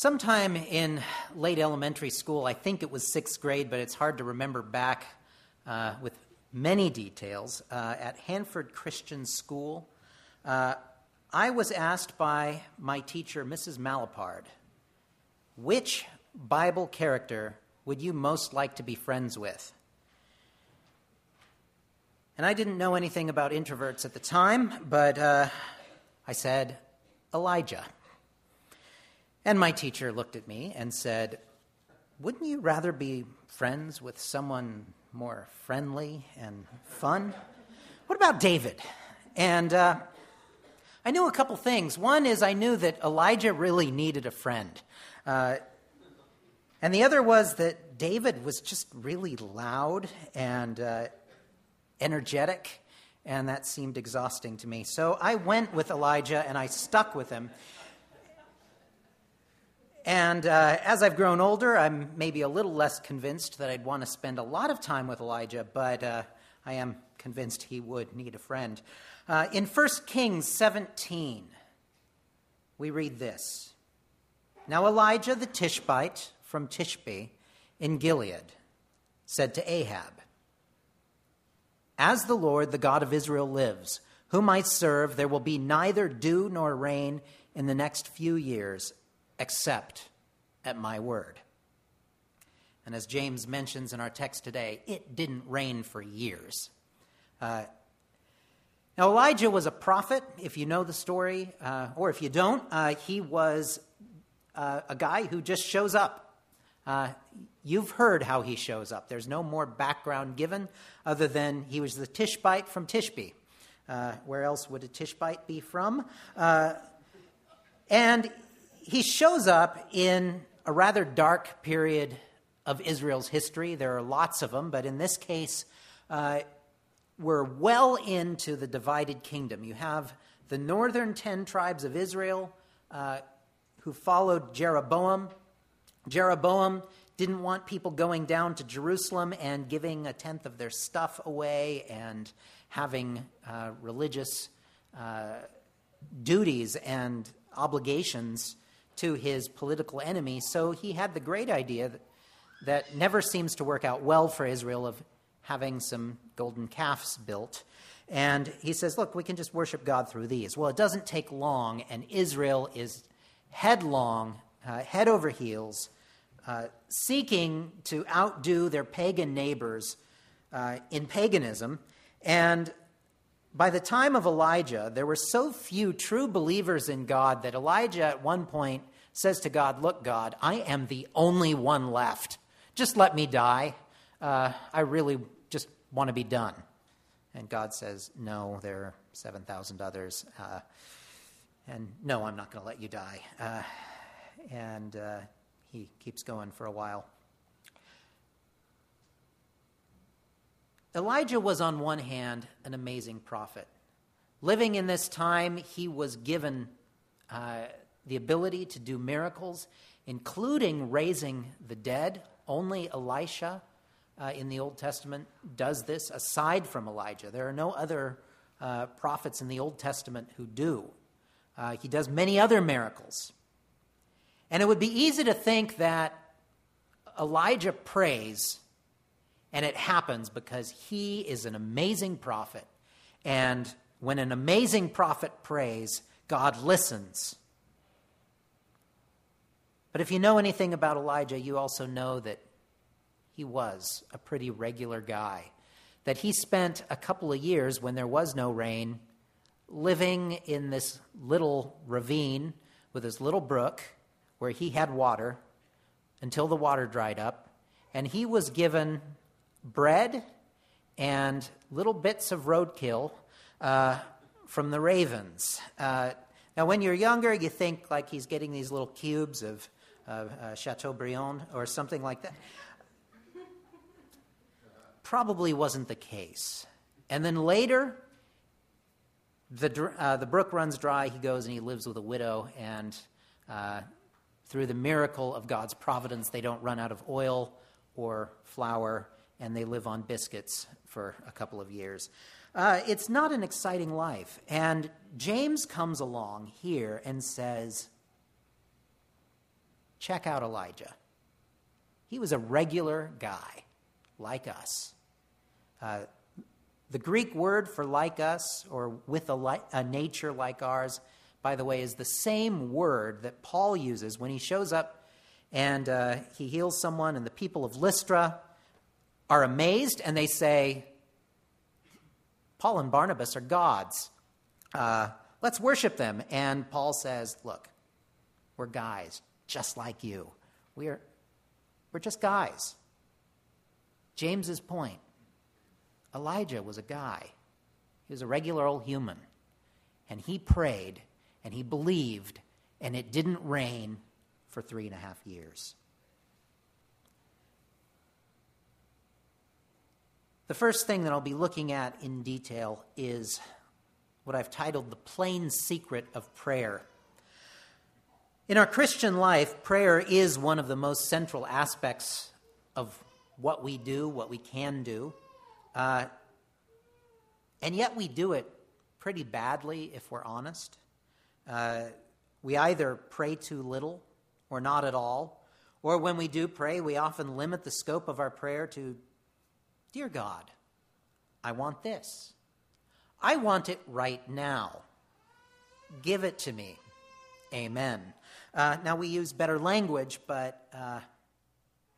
Sometime in late elementary school, I think it was sixth grade, but it's hard to remember back uh, with many details, uh, at Hanford Christian School, uh, I was asked by my teacher, Mrs. Malapard, which Bible character would you most like to be friends with? And I didn't know anything about introverts at the time, but uh, I said, Elijah. And my teacher looked at me and said, Wouldn't you rather be friends with someone more friendly and fun? What about David? And uh, I knew a couple things. One is I knew that Elijah really needed a friend. Uh, and the other was that David was just really loud and uh, energetic, and that seemed exhausting to me. So I went with Elijah and I stuck with him. And uh, as I've grown older, I'm maybe a little less convinced that I'd want to spend a lot of time with Elijah, but uh, I am convinced he would need a friend. Uh, in 1 Kings 17, we read this Now Elijah the Tishbite from Tishbe in Gilead said to Ahab, As the Lord, the God of Israel, lives, whom I serve, there will be neither dew nor rain in the next few years except at my word. And as James mentions in our text today, it didn't rain for years. Uh, now, Elijah was a prophet, if you know the story, uh, or if you don't, uh, he was uh, a guy who just shows up. Uh, you've heard how he shows up. There's no more background given other than he was the Tishbite from Tishbe. Uh, where else would a Tishbite be from? and he shows up in a rather dark period of Israel's history. There are lots of them, but in this case, uh, we're well into the divided kingdom. You have the northern ten tribes of Israel uh, who followed Jeroboam. Jeroboam didn't want people going down to Jerusalem and giving a tenth of their stuff away and having uh, religious uh, duties and obligations to his political enemy. So he had the great idea that, that never seems to work out well for Israel of having some golden calves built. And he says, Look, we can just worship God through these. Well, it doesn't take long, and Israel is headlong, uh, head over heels, uh, seeking to outdo their pagan neighbors uh, in paganism. And by the time of Elijah, there were so few true believers in God that Elijah at one point says to God, Look, God, I am the only one left. Just let me die. Uh, I really just want to be done. And God says, No, there are 7,000 others. Uh, and no, I'm not going to let you die. Uh, and uh, he keeps going for a while. Elijah was, on one hand, an amazing prophet. Living in this time, he was given uh, the ability to do miracles, including raising the dead. Only Elisha uh, in the Old Testament does this, aside from Elijah. There are no other uh, prophets in the Old Testament who do. Uh, he does many other miracles. And it would be easy to think that Elijah prays and it happens because he is an amazing prophet. And when an amazing prophet prays, God listens. But if you know anything about Elijah, you also know that he was a pretty regular guy. That he spent a couple of years when there was no rain living in this little ravine with his little brook where he had water until the water dried up. And he was given bread and little bits of roadkill uh, from the ravens. Uh, now, when you're younger, you think like he's getting these little cubes of, Chateaubriand or something like that. Probably wasn't the case. And then later, the, uh, the brook runs dry. He goes and he lives with a widow, and uh, through the miracle of God's providence, they don't run out of oil or flour and they live on biscuits for a couple of years. Uh, it's not an exciting life. And James comes along here and says, check out Elijah. He was a regular guy, like us. Uh, the Greek word for like us, or with a, li- a nature like ours, by the way, is the same word that Paul uses when he shows up and uh, he heals someone, and the people of Lystra are amazed and they say, Paul and Barnabas are gods. Uh, let's worship them. And Paul says, Look, we're guys just like you. We're, we're just guys. James's point Elijah was a guy, he was a regular old human. And he prayed and he believed, and it didn't rain for three and a half years. The first thing that I'll be looking at in detail is what I've titled the plain secret of prayer. In our Christian life, prayer is one of the most central aspects of what we do, what we can do. Uh, and yet we do it pretty badly if we're honest. Uh, we either pray too little or not at all, or when we do pray, we often limit the scope of our prayer to Dear God, I want this. I want it right now. Give it to me. Amen. Uh, now, we use better language, but uh,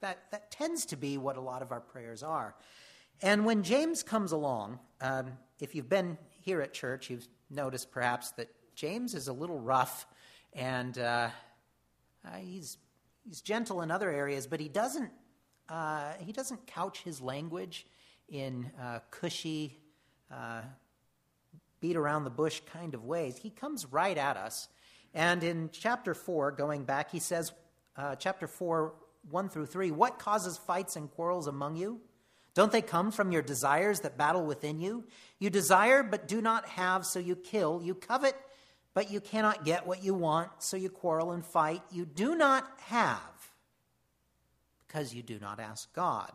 that, that tends to be what a lot of our prayers are. And when James comes along, um, if you've been here at church, you've noticed perhaps that James is a little rough and uh, uh he's, he's gentle in other areas, but he doesn't uh, he doesn't couch his language in uh, cushy, beat around the bush kind of ways. He comes right at us. And in chapter 4, going back, he says, uh, chapter 4, 1 through 3, what causes fights and quarrels among you? Don't they come from your desires that battle within you? You desire but do not have, so you kill. You covet but you cannot get what you want, so you quarrel and fight. You do not have because you do not ask God.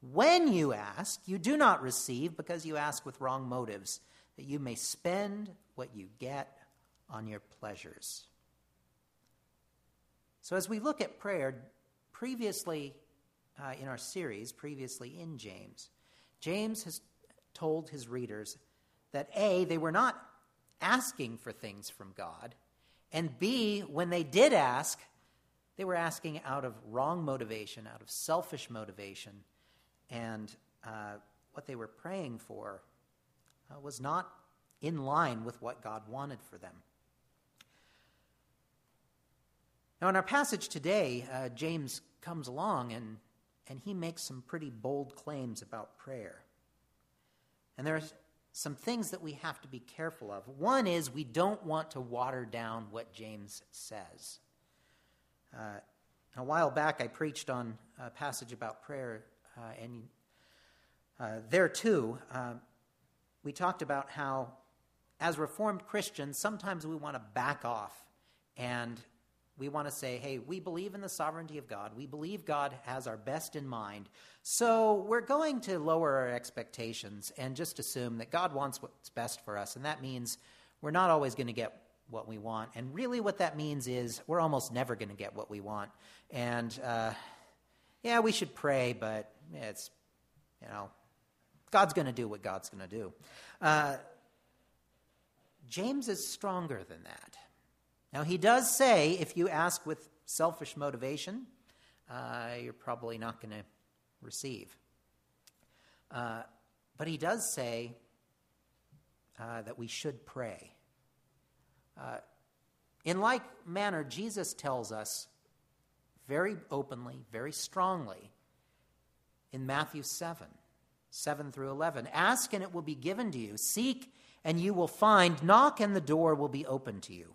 When you ask, you do not receive because you ask with wrong motives, that you may spend what you get on your pleasures. So, as we look at prayer, previously uh, in our series, previously in James, James has told his readers that A, they were not asking for things from God, and B, when they did ask, they were asking out of wrong motivation, out of selfish motivation, and uh, what they were praying for uh, was not in line with what God wanted for them. Now, in our passage today, uh, James comes along and, and he makes some pretty bold claims about prayer. And there are some things that we have to be careful of. One is we don't want to water down what James says. Uh, a while back, I preached on a passage about prayer, uh, and uh, there too, uh, we talked about how, as Reformed Christians, sometimes we want to back off and we want to say, hey, we believe in the sovereignty of God. We believe God has our best in mind. So we're going to lower our expectations and just assume that God wants what's best for us. And that means we're not always going to get what we want. And really, what that means is we're almost never going to get what we want. And uh, yeah, we should pray, but it's, you know, God's going to do what God's going to do. Uh, James is stronger than that. Now, he does say if you ask with selfish motivation, uh, you're probably not going to receive. Uh, but he does say uh, that we should pray. Uh, in like manner, Jesus tells us very openly, very strongly in Matthew 7 7 through 11 Ask and it will be given to you, seek and you will find, knock and the door will be open to you.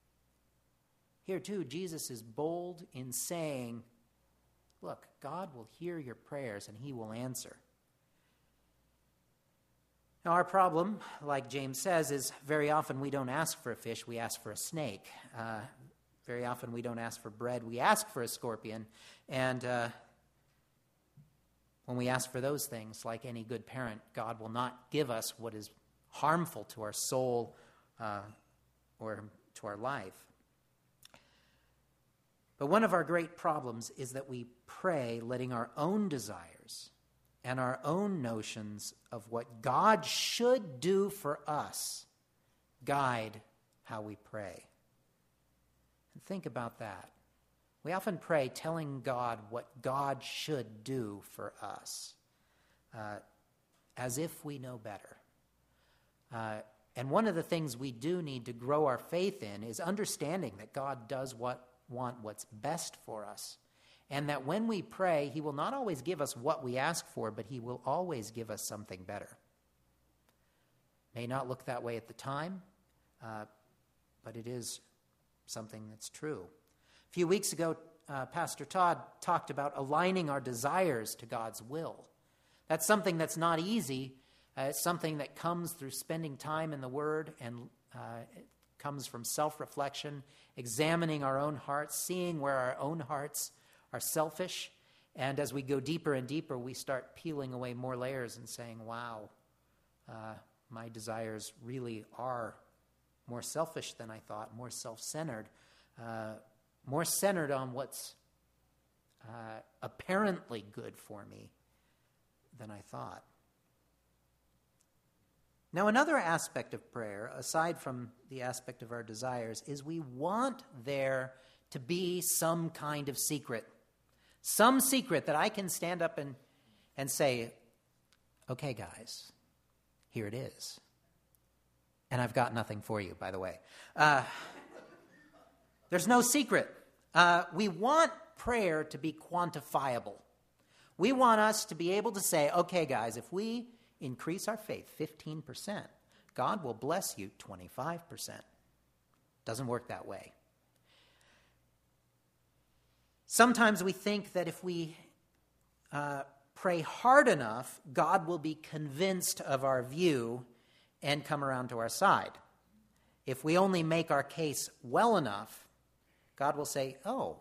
Here, too, Jesus is bold in saying, look, God will hear your prayers and he will answer. Now, our problem, like James says, is very often we don't ask for a fish, we ask for a snake. Uh, very often we don't ask for bread, we ask for a scorpion. And uh, when we ask for those things, like any good parent, God will not give us what is harmful to our soul uh, or to our life. But one of our great problems is that we pray letting our own desires and our own notions of what God should do for us guide how we pray. And think about that. We often pray telling God what God should do for us, uh, as if we know better. Uh, and one of the things we do need to grow our faith in is understanding that God does what, want what's best for us and that when we pray, He will not always give us what we ask for, but He will always give us something better. May not look that way at the time, uh, but it is something that's true. A few weeks ago, uh, Pastor Todd talked about aligning our desires to God's will. That's something that's not easy. Uh, it's something that comes through spending time in the Word and uh, comes from self reflection, examining our own hearts, seeing where our own hearts are selfish. And as we go deeper and deeper, we start peeling away more layers and saying, wow, uh, my desires really are more selfish than I thought, more self centered, uh, more centered on what's uh, apparently good for me than I thought. Now, another aspect of prayer, aside from the aspect of our desires, is we want there to be some kind of secret some secret that I can stand up and, and say, okay, guys, here it is. And I've got nothing for you, by the way. Uh, there's no secret. Uh, we want prayer to be quantifiable. We want us to be able to say, okay, guys, if we increase our faith 15%, God will bless you 25%. Doesn't work that way. Sometimes we think that if we uh, pray hard enough, God will be convinced of our view and come around to our side. If we only make our case well enough, God will say, Oh,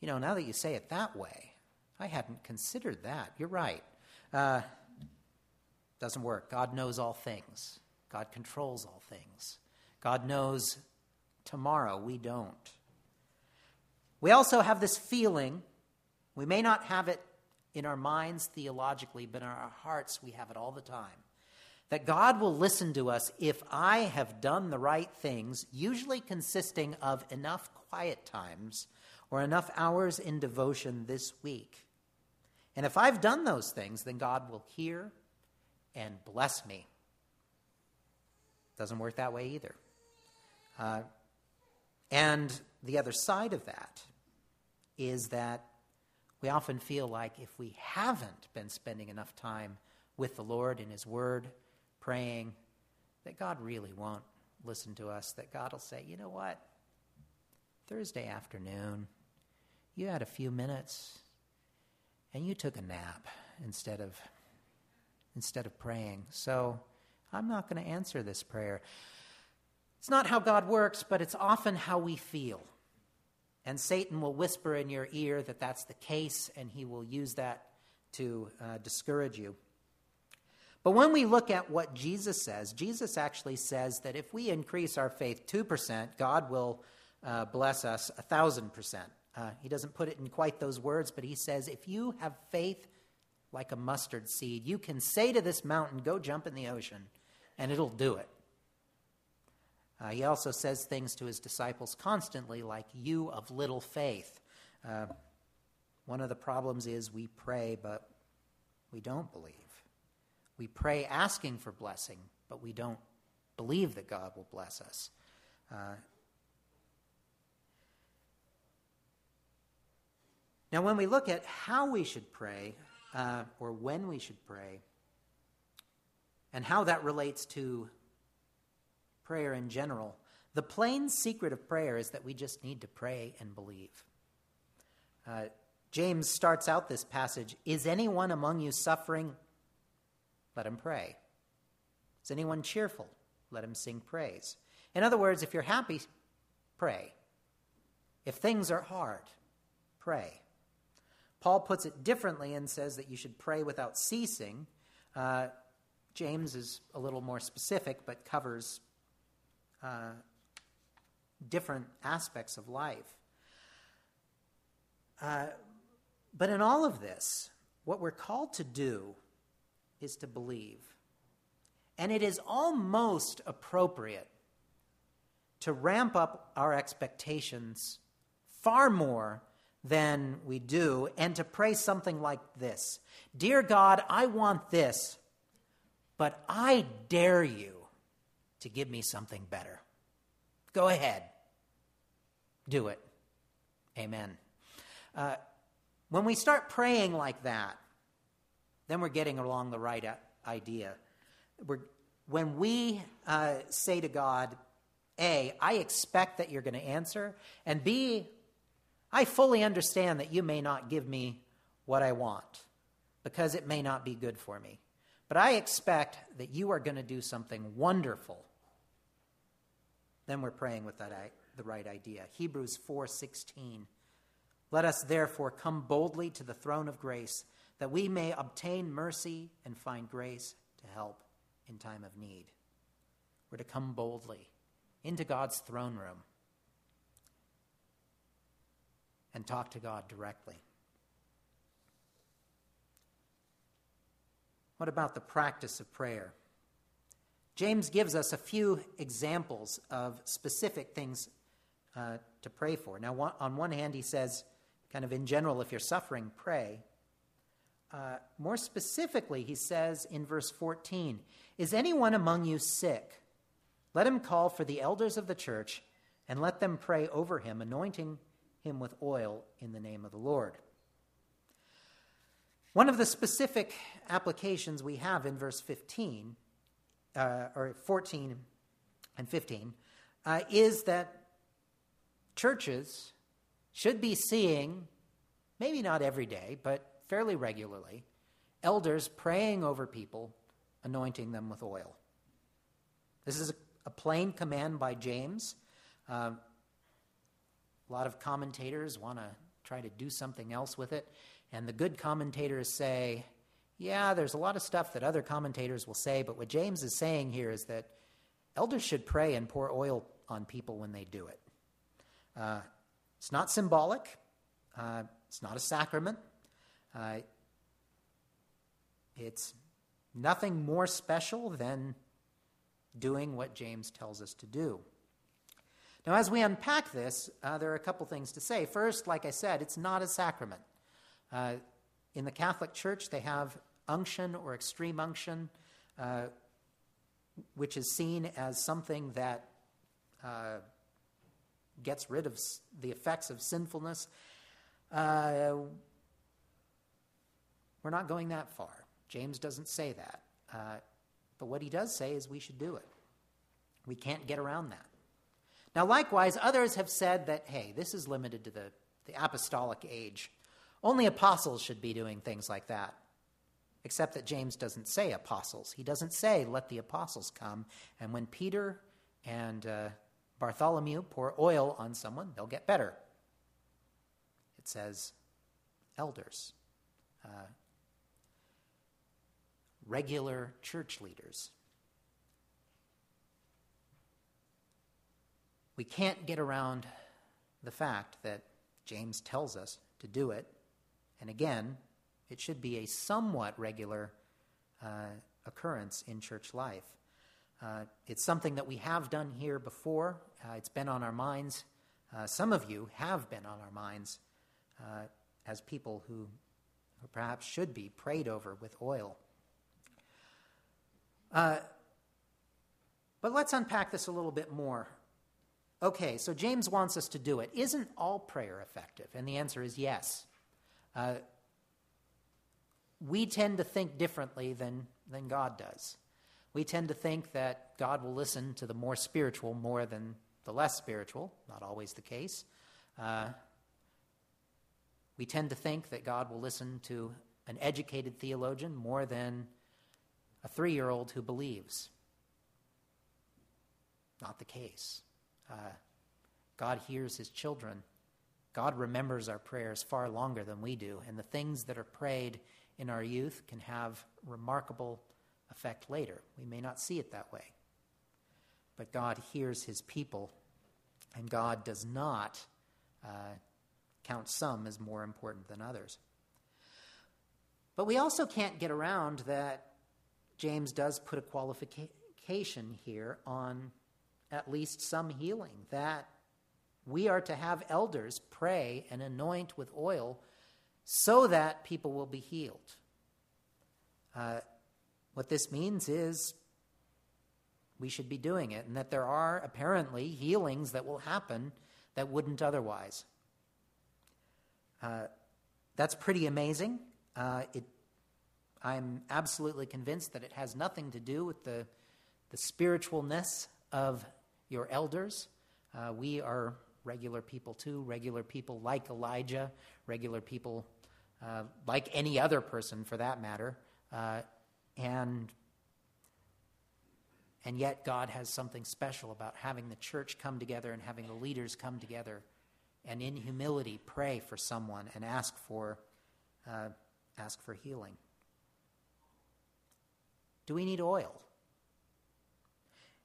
you know, now that you say it that way, I hadn't considered that. You're right. Uh, doesn't work. God knows all things, God controls all things. God knows tomorrow. We don't. We also have this feeling, we may not have it in our minds theologically, but in our hearts we have it all the time, that God will listen to us if I have done the right things, usually consisting of enough quiet times or enough hours in devotion this week. And if I've done those things, then God will hear and bless me. Doesn't work that way either. Uh, and the other side of that is that we often feel like if we haven't been spending enough time with the Lord in His Word, praying, that God really won't listen to us, that God will say, you know what? Thursday afternoon, you had a few minutes and you took a nap instead of instead of praying. So I'm not going to answer this prayer. It's not how God works, but it's often how we feel. And Satan will whisper in your ear that that's the case, and he will use that to uh, discourage you. But when we look at what Jesus says, Jesus actually says that if we increase our faith 2%, God will uh, bless us 1,000%. Uh, he doesn't put it in quite those words, but he says, if you have faith like a mustard seed, you can say to this mountain, go jump in the ocean, and it'll do it. Uh, he also says things to his disciples constantly, like, You of little faith. Uh, one of the problems is we pray, but we don't believe. We pray asking for blessing, but we don't believe that God will bless us. Uh, now, when we look at how we should pray, uh, or when we should pray, and how that relates to prayer in general. The plain secret of prayer is that we just need to pray and believe. Uh, James starts out this passage Is anyone among you suffering? Let him pray. Is anyone cheerful? Let him sing praise. In other words, if you're happy, pray. If things are hard, pray. Paul puts it differently and says that you should pray without ceasing. Uh, James is a little more specific, but covers uh, different aspects of life. Uh, but in all of this, what we're called to do is to believe. And it is almost appropriate to ramp up our expectations far more than we do and to pray something like this Dear God, I want this, but I dare you to give me something better. Go ahead. Do it. Amen. Uh, when we start praying like that, then we're getting along the right idea. We're, when we uh, say to God, A, I expect that you're going to answer, and B, I fully understand that you may not give me what I want because it may not be good for me. But I expect that you are going to do something wonderful. Then we're praying with that, the right idea. Hebrews 4:16. Let us therefore come boldly to the throne of grace that we may obtain mercy and find grace to help in time of need. We're to come boldly into God's throne room and talk to God directly. What about the practice of prayer? James gives us a few examples of specific things uh, to pray for. Now, on one hand, he says, kind of in general, if you're suffering, pray. Uh, more specifically, he says in verse 14, Is anyone among you sick? Let him call for the elders of the church and let them pray over him, anointing him with oil in the name of the Lord. One of the specific applications we have in verse 15, uh, or 14 and 15, uh, is that churches should be seeing, maybe not every day, but fairly regularly, elders praying over people, anointing them with oil. This is a, plain command by James. Uh, a lot of commentators want to try to do something else with it. And the good commentators say, yeah, there's a lot of stuff that other commentators will say, but what James is saying here is that elders should pray and pour oil on people when they do it. Uh, it's not symbolic, uh, it's not a sacrament. Uh, it's nothing more special than doing what James tells us to do. Now, as we unpack this, uh, there are a couple things to say. First, like I said, it's not a sacrament. Uh, in the Catholic Church, they have unction or extreme unction, uh, which is seen as something that uh, gets rid of the effects of sinfulness. Uh, we're not going that far. James doesn't say that. Uh, but what he does say is we should do it. We can't get around that. Now, likewise, others have said that, hey, this is limited to the, the apostolic age. Only apostles should be doing things like that. Except that James doesn't say apostles. He doesn't say, let the apostles come. And when Peter and uh, Bartholomew pour oil on someone, they'll get better. It says elders, uh, regular church leaders. We can't get around the fact that James tells us to do it. And again, it should be a somewhat regular uh, occurrence in church life. Uh, it's something that we have done here before. Uh, it's been on our minds. Uh, some of you have been on our minds uh, as people who, who, perhaps should be prayed over with oil. Uh, but let's unpack this a little bit more. Okay, so James wants us to do it. Isn't all prayer effective? And the answer is yes. Uh, we tend to think differently than, than God does. We tend to think that God will listen to the more spiritual more than the less spiritual. Not always the case. Uh, We tend to think that God will listen to an educated theologian more than a three year old who believes. Not the case. Uh, God hears his children. God remembers our prayers far longer than we do, and the things that are prayed in our youth can have remarkable effect later. We may not see it that way. But God hears his people, and God does not uh, count some as more important than others. But we also can't get around that James does put a qualification here on at least some healing, that we are to have elders pray and anoint with oil so that people will be healed. Uh, what this means is we should be doing it, and that there are apparently healings that will happen that wouldn't otherwise. Uh, that's pretty amazing. Uh, it, I'm absolutely convinced that it has nothing to do with the, the spiritualness of your elders. Uh, we are regular people too, regular people like Elijah, regular people uh, like any other person for that matter. Uh, and and yet, God has something special about having the church come together and having the leaders come together and in humility pray for someone and ask for, uh, ask for healing. Do we need oil?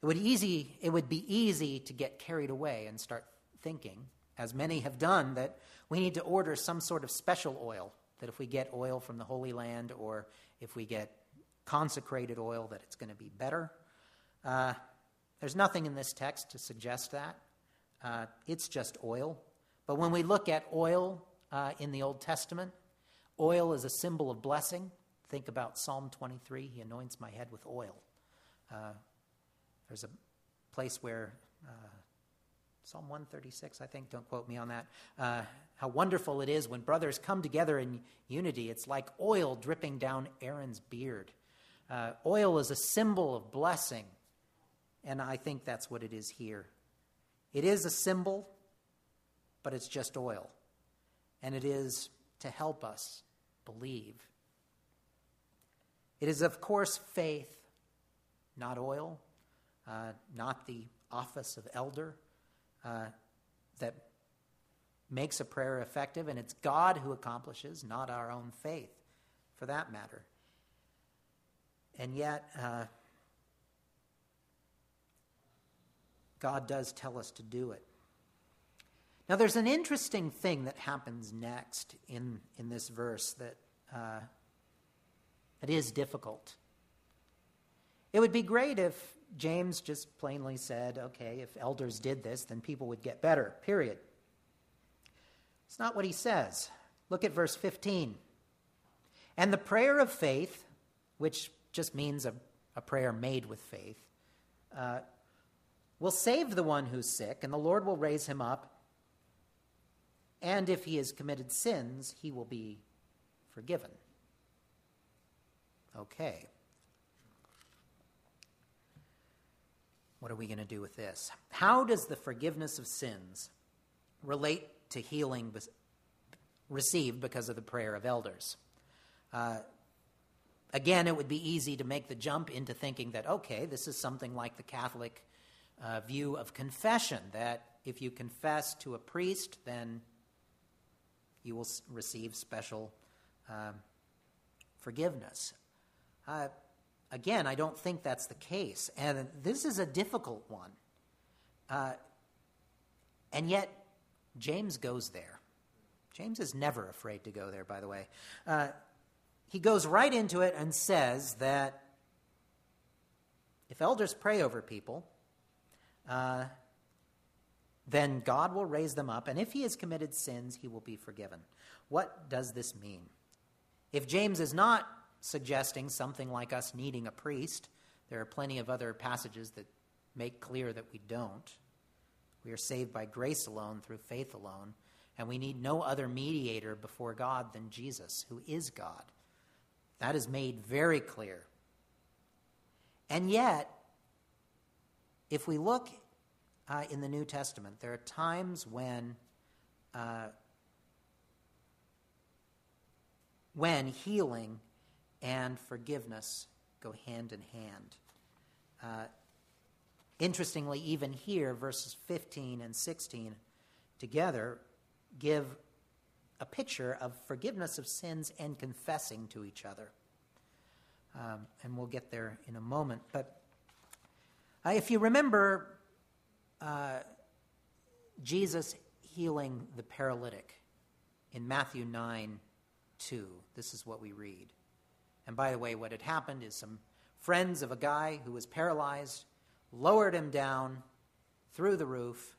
It would, easy, it would be easy to get carried away and start thinking, as many have done, that we need to order some sort of special oil. That if we get oil from the Holy Land or if we get consecrated oil, that it's going to be better. Uh, there's nothing in this text to suggest that. Uh, it's just oil. But when we look at oil uh, in the Old Testament, oil is a symbol of blessing. Think about Psalm 23 He anoints my head with oil. There's a place where, uh, Psalm 136, I think, don't quote me on that, uh, how wonderful it is when brothers come together in unity. It's like oil dripping down Aaron's beard. Uh, oil is a symbol of blessing, and I think that's what it is here. It is a symbol, but it's just oil, and it is to help us believe. It is, of course, faith, not oil, uh, not the office of elder, uh, that makes a prayer effective, and it's God who accomplishes, not our own faith, for that matter. And yet, uh, God does tell us to do it. Now, there's an interesting thing that happens next in, in this verse that, uh, that is difficult. It would be great if James just plainly said, okay, if elders did this, then people would get better, period. It's not what he says. Look at verse 15. And the prayer of faith, which just means a, a prayer made with faith, uh, will save the one who's sick, and the Lord will raise him up. And if he has committed sins, he will be forgiven. Okay. What are we going to do with this? How does the forgiveness of sins relate to healing received because of the prayer of elders? Uh, Again, it would be easy to make the jump into thinking that, okay, this is something like the Catholic uh, view of confession, that if you confess to a priest, then you will receive special uh, forgiveness. Uh, again, I don't think that's the case. And this is a difficult one. Uh, and yet, James goes there. James is never afraid to go there, by the way. Uh, he goes right into it and says that if elders pray over people, uh, then God will raise them up, and if he has committed sins, he will be forgiven. What does this mean? If James is not suggesting something like us needing a priest, there are plenty of other passages that make clear that we don't. We are saved by grace alone, through faith alone, and we need no other mediator before God than Jesus, who is God. That is made very clear. And yet, if we look uh, in the New Testament, there are times when uh, when healing and forgiveness go hand in hand. Uh, interestingly, even here, verses 15 and 16 together give a picture of forgiveness of sins and confessing to each other. Um, and we'll get there in a moment. But uh, if you remember uh, Jesus healing the paralytic in Matthew 9 2, this is what we read. And by the way, what had happened is some friends of a guy who was paralyzed lowered him down through the roof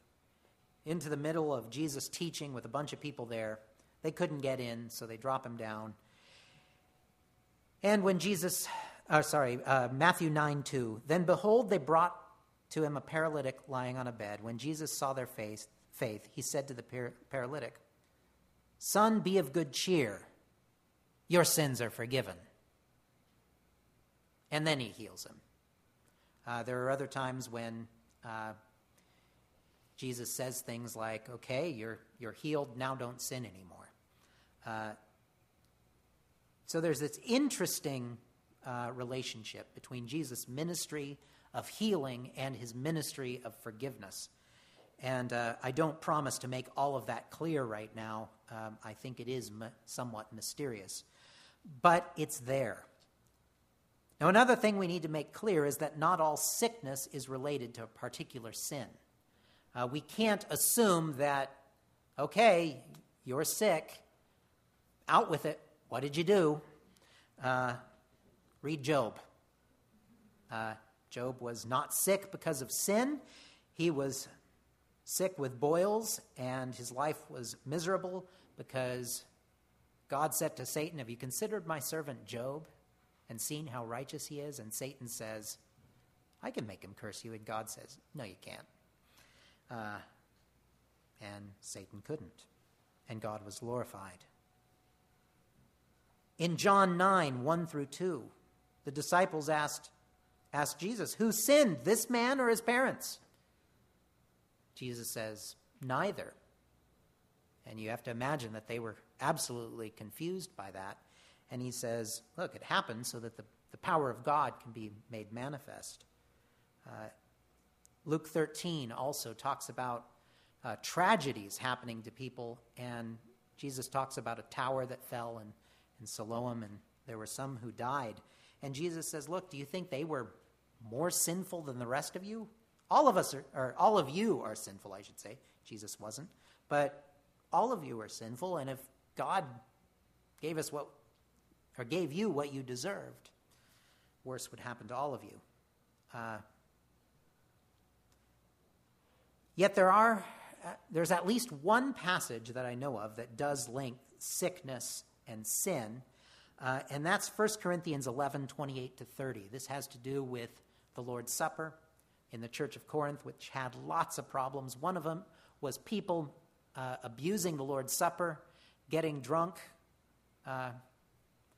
into the middle of Jesus' teaching with a bunch of people there. They couldn't get in, so they drop him down. And when Jesus, uh, sorry, uh, Matthew 9 2, then behold, they brought to him a paralytic lying on a bed. When Jesus saw their faith, faith he said to the par- paralytic, Son, be of good cheer. Your sins are forgiven. And then he heals him. Uh, there are other times when uh, Jesus says things like, okay, you're, you're healed, now don't sin anymore. Uh, so there's this interesting uh, relationship between Jesus' ministry of healing and his ministry of forgiveness. And uh, I don't promise to make all of that clear right now. Um, I think it is m- somewhat mysterious. But it's there. Now, another thing we need to make clear is that not all sickness is related to a particular sin. Uh, we can't assume that, okay, you're sick, out with it. What did you do? Uh, read Job. Uh, Job was not sick because of sin. He was sick with boils, and his life was miserable because God said to Satan, Have you considered my servant Job and seen how righteous he is? And Satan says, I can make him curse you. And God says, No, you can't. Uh, and Satan couldn't. And God was glorified. In John 9, 1 through 2, the disciples asked, asked Jesus, Who sinned, this man or his parents? Jesus says, Neither. And you have to imagine that they were absolutely confused by that. And he says, Look, it happened so that the, the power of God can be made manifest. Uh, Luke 13 also talks about uh, tragedies happening to people, and Jesus talks about a tower that fell in, in Siloam, and there were some who died. And Jesus says, Look, do you think they were more sinful than the rest of you? All of us are, or all of you are sinful, I should say. Jesus wasn't. But all of you are sinful, and if God gave us what, or gave you what you deserved, worse would happen to all of you. Uh, Yet there are, uh, there's at least one passage that I know of that does link sickness and sin, uh, and that's 1 Corinthians 11 28 to 30. This has to do with the Lord's Supper in the Church of Corinth, which had lots of problems. One of them was people uh, abusing the Lord's Supper, getting drunk uh,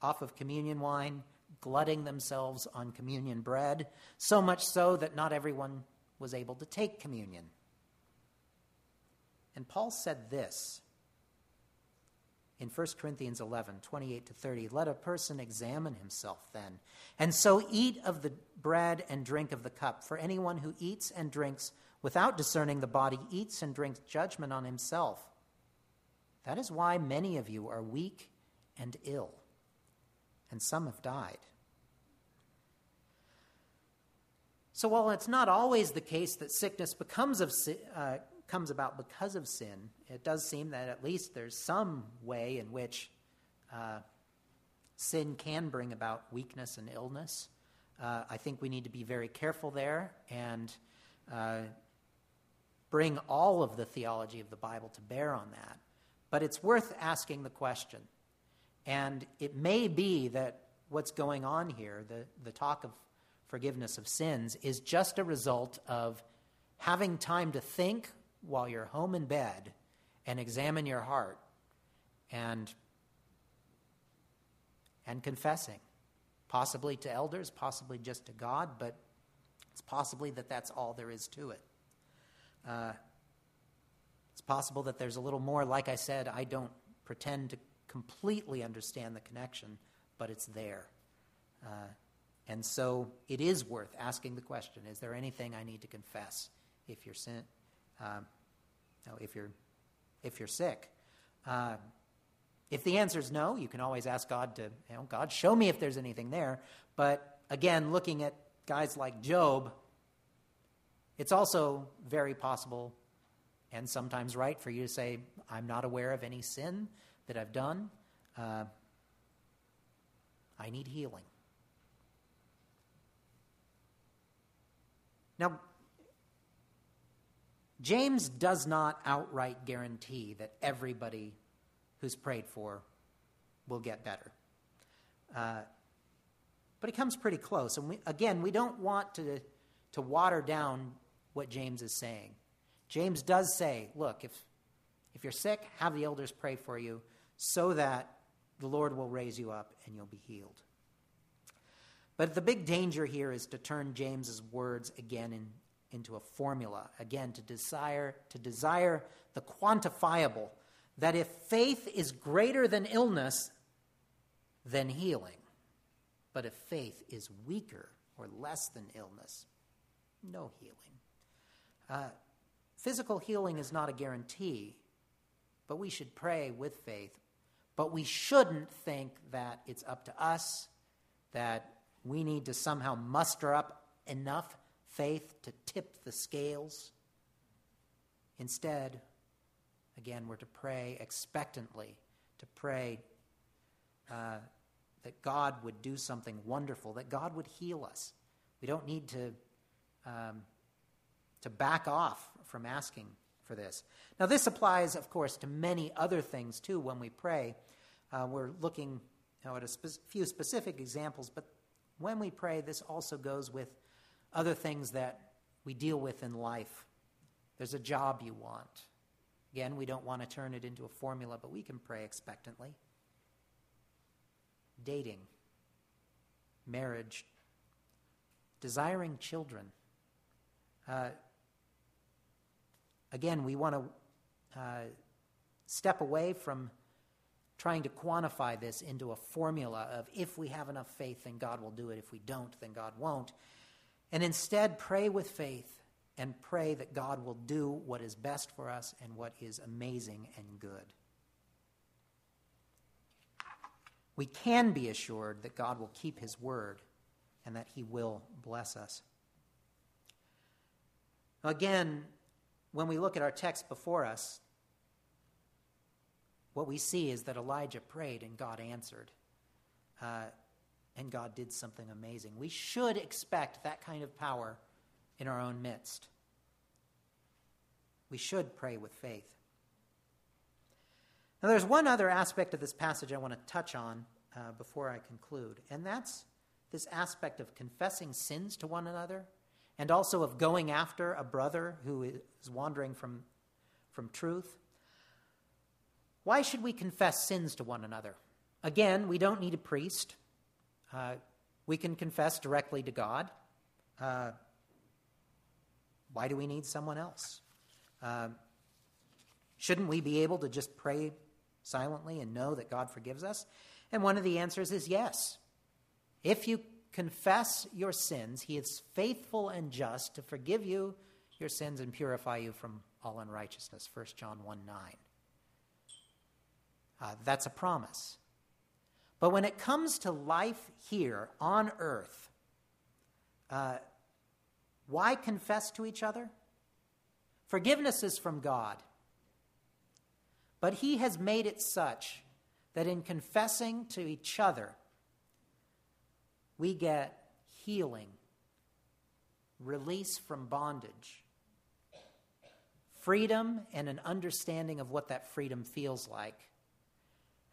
off of communion wine, glutting themselves on communion bread, so much so that not everyone was able to take communion. And Paul said this in 1 Corinthians 11, 28 to 30. Let a person examine himself then, and so eat of the bread and drink of the cup. For anyone who eats and drinks without discerning the body eats and drinks judgment on himself. That is why many of you are weak and ill, and some have died. So, while it's not always the case that sickness becomes of, uh, comes about because of sin, it does seem that at least there's some way in which uh, sin can bring about weakness and illness. Uh, I think we need to be very careful there and uh, bring all of the theology of the Bible to bear on that. But it's worth asking the question. And it may be that what's going on here, the, the talk of forgiveness of sins, is just a result of having time to think while you're home in bed and examine your heart and and confessing possibly to elders possibly just to god but it's possibly that that's all there is to it. Uh, it's possible that there's a little more. Like i said i don't pretend to completely understand the connection, but it's there. Uh, and so it is worth asking the question is there anything I need to confess if you're, sin, uh, no, if you're, if you're sick? Uh, if the answer is no, you can always ask God to, you know, God, show me if there's anything there. But again, looking at guys like Job, it's also very possible and sometimes right for you to say, I'm not aware of any sin that I've done. Uh, I need healing. Now, James does not outright guarantee that everybody who's prayed for will get better. Uh, but it comes pretty close. And we, again, we don't want to, to water down what James is saying. James does say, look, if, if you're sick, have the elders pray for you so that the Lord will raise you up and you'll be healed. But the big danger here is to turn James's words again in, into a formula, again to desire to desire the quantifiable that if faith is greater than illness, then healing. But if faith is weaker or less than illness, no healing. Uh, physical healing is not a guarantee, but we should pray with faith. But we shouldn't think that it's up to us, that we need to somehow muster up enough faith to tip the scales. Instead, again, we're to pray expectantly, to pray uh, that God would do something wonderful, that God would heal us. We don't need to, um, to back off from asking for this. Now, this applies, of course, to many other things too when we pray. Uh, we're looking you know, at a spe- few specific examples, but when we pray, this also goes with other things that we deal with in life. There's a job you want. Again, we don't want to turn it into a formula, but we can pray expectantly. Dating, marriage, desiring children. Uh, again, we want to uh, step away from trying to quantify this into a formula of if we have enough faith, then God will do it. If we don't, then God won't. And instead, pray with faith and pray that God will do what is best for us and what is amazing and good. We can be assured that God will keep his word and that he will bless us. Again, when we look at our text before us, what we see is that Elijah prayed and God answered. Uh, and God did something amazing. We should expect that kind of power in our own midst. We should pray with faith. Now, there's one other aspect of this passage I want to touch on uh, before I conclude, and that's this aspect of confessing sins to one another and also of going after a brother who is wandering from, from truth. Why should we confess sins to one another? Again, we don't need a priest. Uh, we can confess directly to God. Uh, why do we need someone else? Uh, shouldn't we be able to just pray silently and know that God forgives us? And one of the answers is yes. If you confess your sins, He is faithful and just to forgive you your sins and purify you from all unrighteousness. 1 John 1 9. Uh, that's a promise. But when it comes to life here on earth, uh, why confess to each other? Forgiveness is from God. But He has made it such that in confessing to each other, we get healing, release from bondage, freedom, and an understanding of what that freedom feels like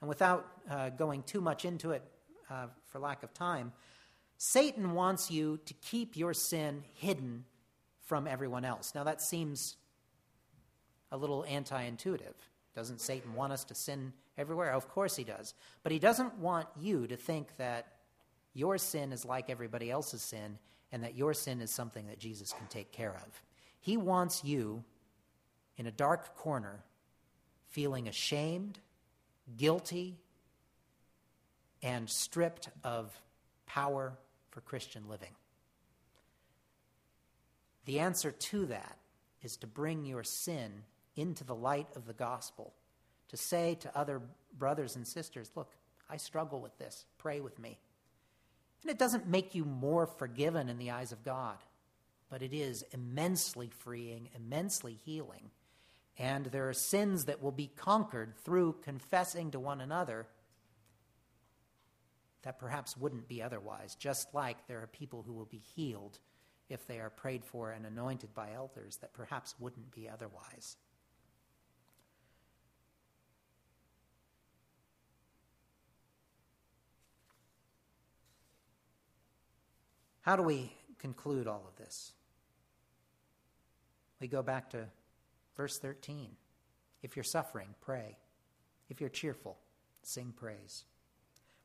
and without uh, going too much into it uh, for lack of time, Satan wants you to keep your sin hidden from everyone else. Now, that seems a little anti intuitive. Doesn't Satan want us to sin everywhere? Of course he does. But he doesn't want you to think that your sin is like everybody else's sin and that your sin is something that Jesus can take care of. He wants you in a dark corner feeling ashamed guilty, and stripped of power for Christian living. The answer to that is to bring your sin into the light of the gospel, to say to other brothers and sisters, Look, I struggle with this. Pray with me. And it doesn't make you more forgiven in the eyes of God, but it is immensely freeing, immensely healing. And there are sins that will be conquered through confessing to one another that perhaps wouldn't be otherwise, just like there are people who will be healed if they are prayed for and anointed by elders that perhaps wouldn't be otherwise. How do we conclude all of this? We go back to verse 13. If you're suffering, pray. If you're cheerful, sing praise.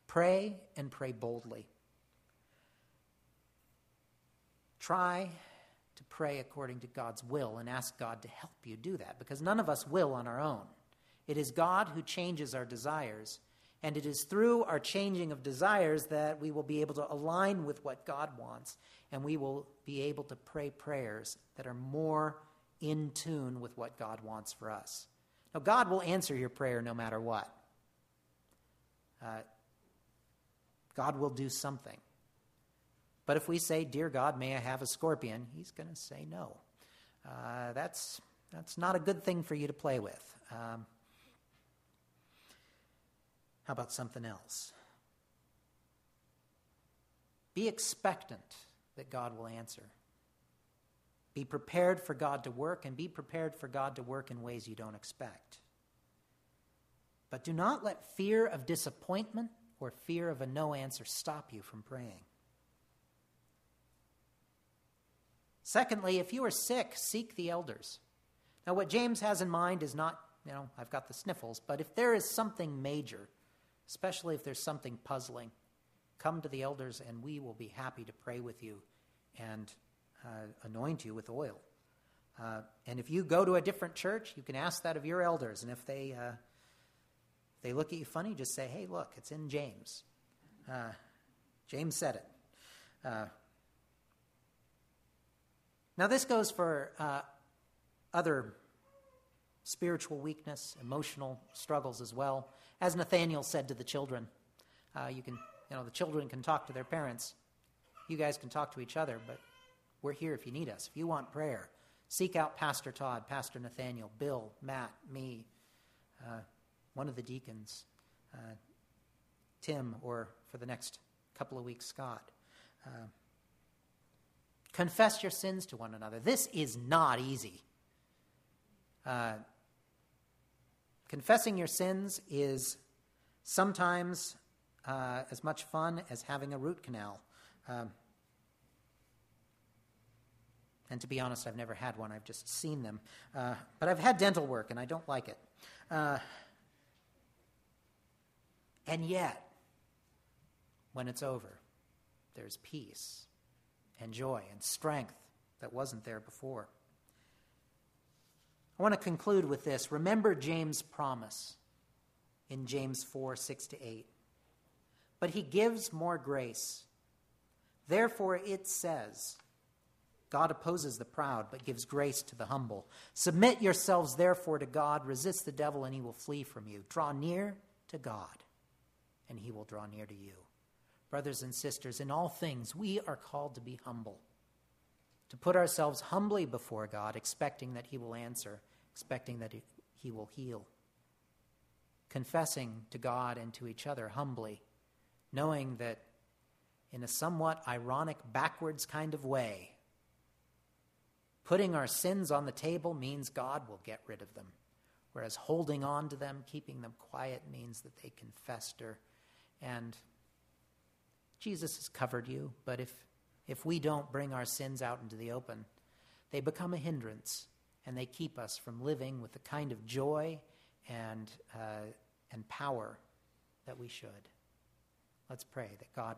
Pray and pray boldly. Try to pray according to God's will and ask God to help you do that because none of us will on our own. It is God who changes our desires and it is through our changing of desires that we will be able to align with what God wants, and we will be able to pray prayers that are more in tune with what God wants for us. Now, God will answer your prayer no matter what. Uh, God will do something. But if we say, Dear God, may I have a scorpion? He's going to say no. Uh, that's, that's not a good thing for you to play with. Um, how about something else? Be expectant that God will answer. Be prepared for God to work and be prepared for God to work in ways you don't expect. But do not let fear of disappointment or fear of a no answer stop you from praying. Secondly, if you are sick, seek the elders. Now, what James has in mind is not, you know, I've got the sniffles, but if there is something major, especially if there's something puzzling. Come to the elders, and we will be happy to pray with you and uh, anoint you with oil. Uh, and if you go to a different church, you can ask that of your elders. And if they, uh, they look at you funny, just say, hey, look, it's in James. Uh, James said it. Uh, now, this goes for uh, other spiritual weakness, emotional struggles as well. As Nathaniel said to the children, uh, you can, you know, the children can talk to their parents. You guys can talk to each other, but we're here if you need us. If you want prayer, seek out Pastor Todd, Pastor Nathaniel, Bill, Matt, me, uh, one of the deacons, uh, Tim, or for the next couple of weeks, Scott. Uh, confess your sins to one another. This is not easy. Confessing your sins is sometimes uh, as much fun as having a root canal. Um, and to be honest, I've never had one, I've just seen them. Uh, but I've had dental work, and I don't like it. Uh, and yet, when it's over, there's peace and joy and strength that wasn't there before. I want to conclude with this. Remember James' promise in James 4 6 to 8. But he gives more grace. Therefore, it says, God opposes the proud, but gives grace to the humble. Submit yourselves, therefore, to God. Resist the devil, and he will flee from you. Draw near to God, and he will draw near to you. Brothers and sisters, in all things, we are called to be humble, to put ourselves humbly before God, expecting that he will answer expecting that He will heal. Confessing to God and to each other humbly, knowing that in a somewhat ironic, backwards kind of way, putting our sins on the table means God will get rid of them, whereas holding on to them, keeping them quiet, means that they can fester. And Jesus has covered you, but if, if we don't bring our sins out into the open, they become a hindrance and they keep us from living with the kind of joy and, uh, and power that we should. Let's pray that God